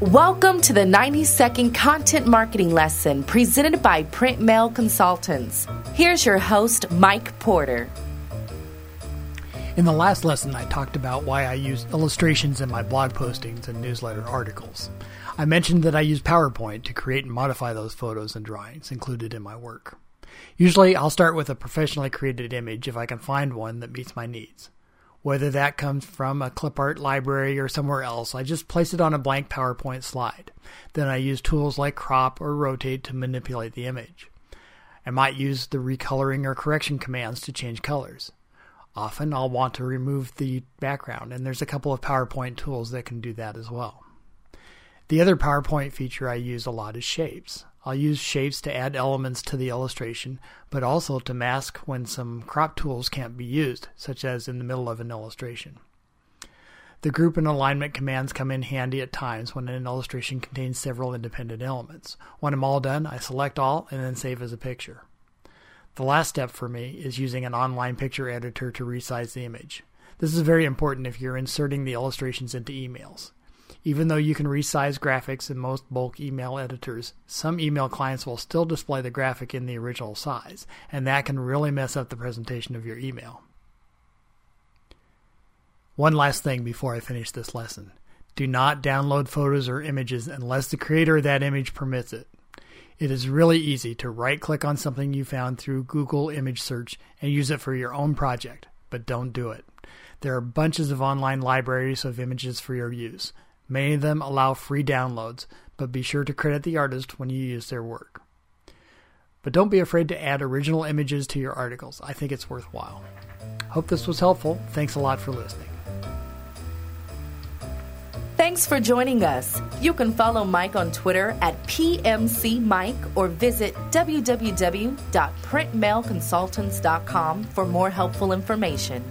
Welcome to the 90 second content marketing lesson presented by Print Mail Consultants. Here's your host, Mike Porter. In the last lesson, I talked about why I use illustrations in my blog postings and newsletter articles. I mentioned that I use PowerPoint to create and modify those photos and drawings included in my work. Usually, I'll start with a professionally created image if I can find one that meets my needs. Whether that comes from a clip art library or somewhere else, I just place it on a blank PowerPoint slide. Then I use tools like crop or rotate to manipulate the image. I might use the recoloring or correction commands to change colors. Often I'll want to remove the background, and there's a couple of PowerPoint tools that can do that as well. The other PowerPoint feature I use a lot is shapes. I'll use shapes to add elements to the illustration, but also to mask when some crop tools can't be used, such as in the middle of an illustration. The group and alignment commands come in handy at times when an illustration contains several independent elements. When I'm all done, I select all and then save as a picture. The last step for me is using an online picture editor to resize the image. This is very important if you're inserting the illustrations into emails. Even though you can resize graphics in most bulk email editors, some email clients will still display the graphic in the original size, and that can really mess up the presentation of your email. One last thing before I finish this lesson. Do not download photos or images unless the creator of that image permits it. It is really easy to right click on something you found through Google image search and use it for your own project, but don't do it. There are bunches of online libraries of images for your use. Many of them allow free downloads, but be sure to credit the artist when you use their work. But don't be afraid to add original images to your articles. I think it's worthwhile. Hope this was helpful. Thanks a lot for listening. Thanks for joining us. You can follow Mike on Twitter at PMCMike or visit www.printmailconsultants.com for more helpful information.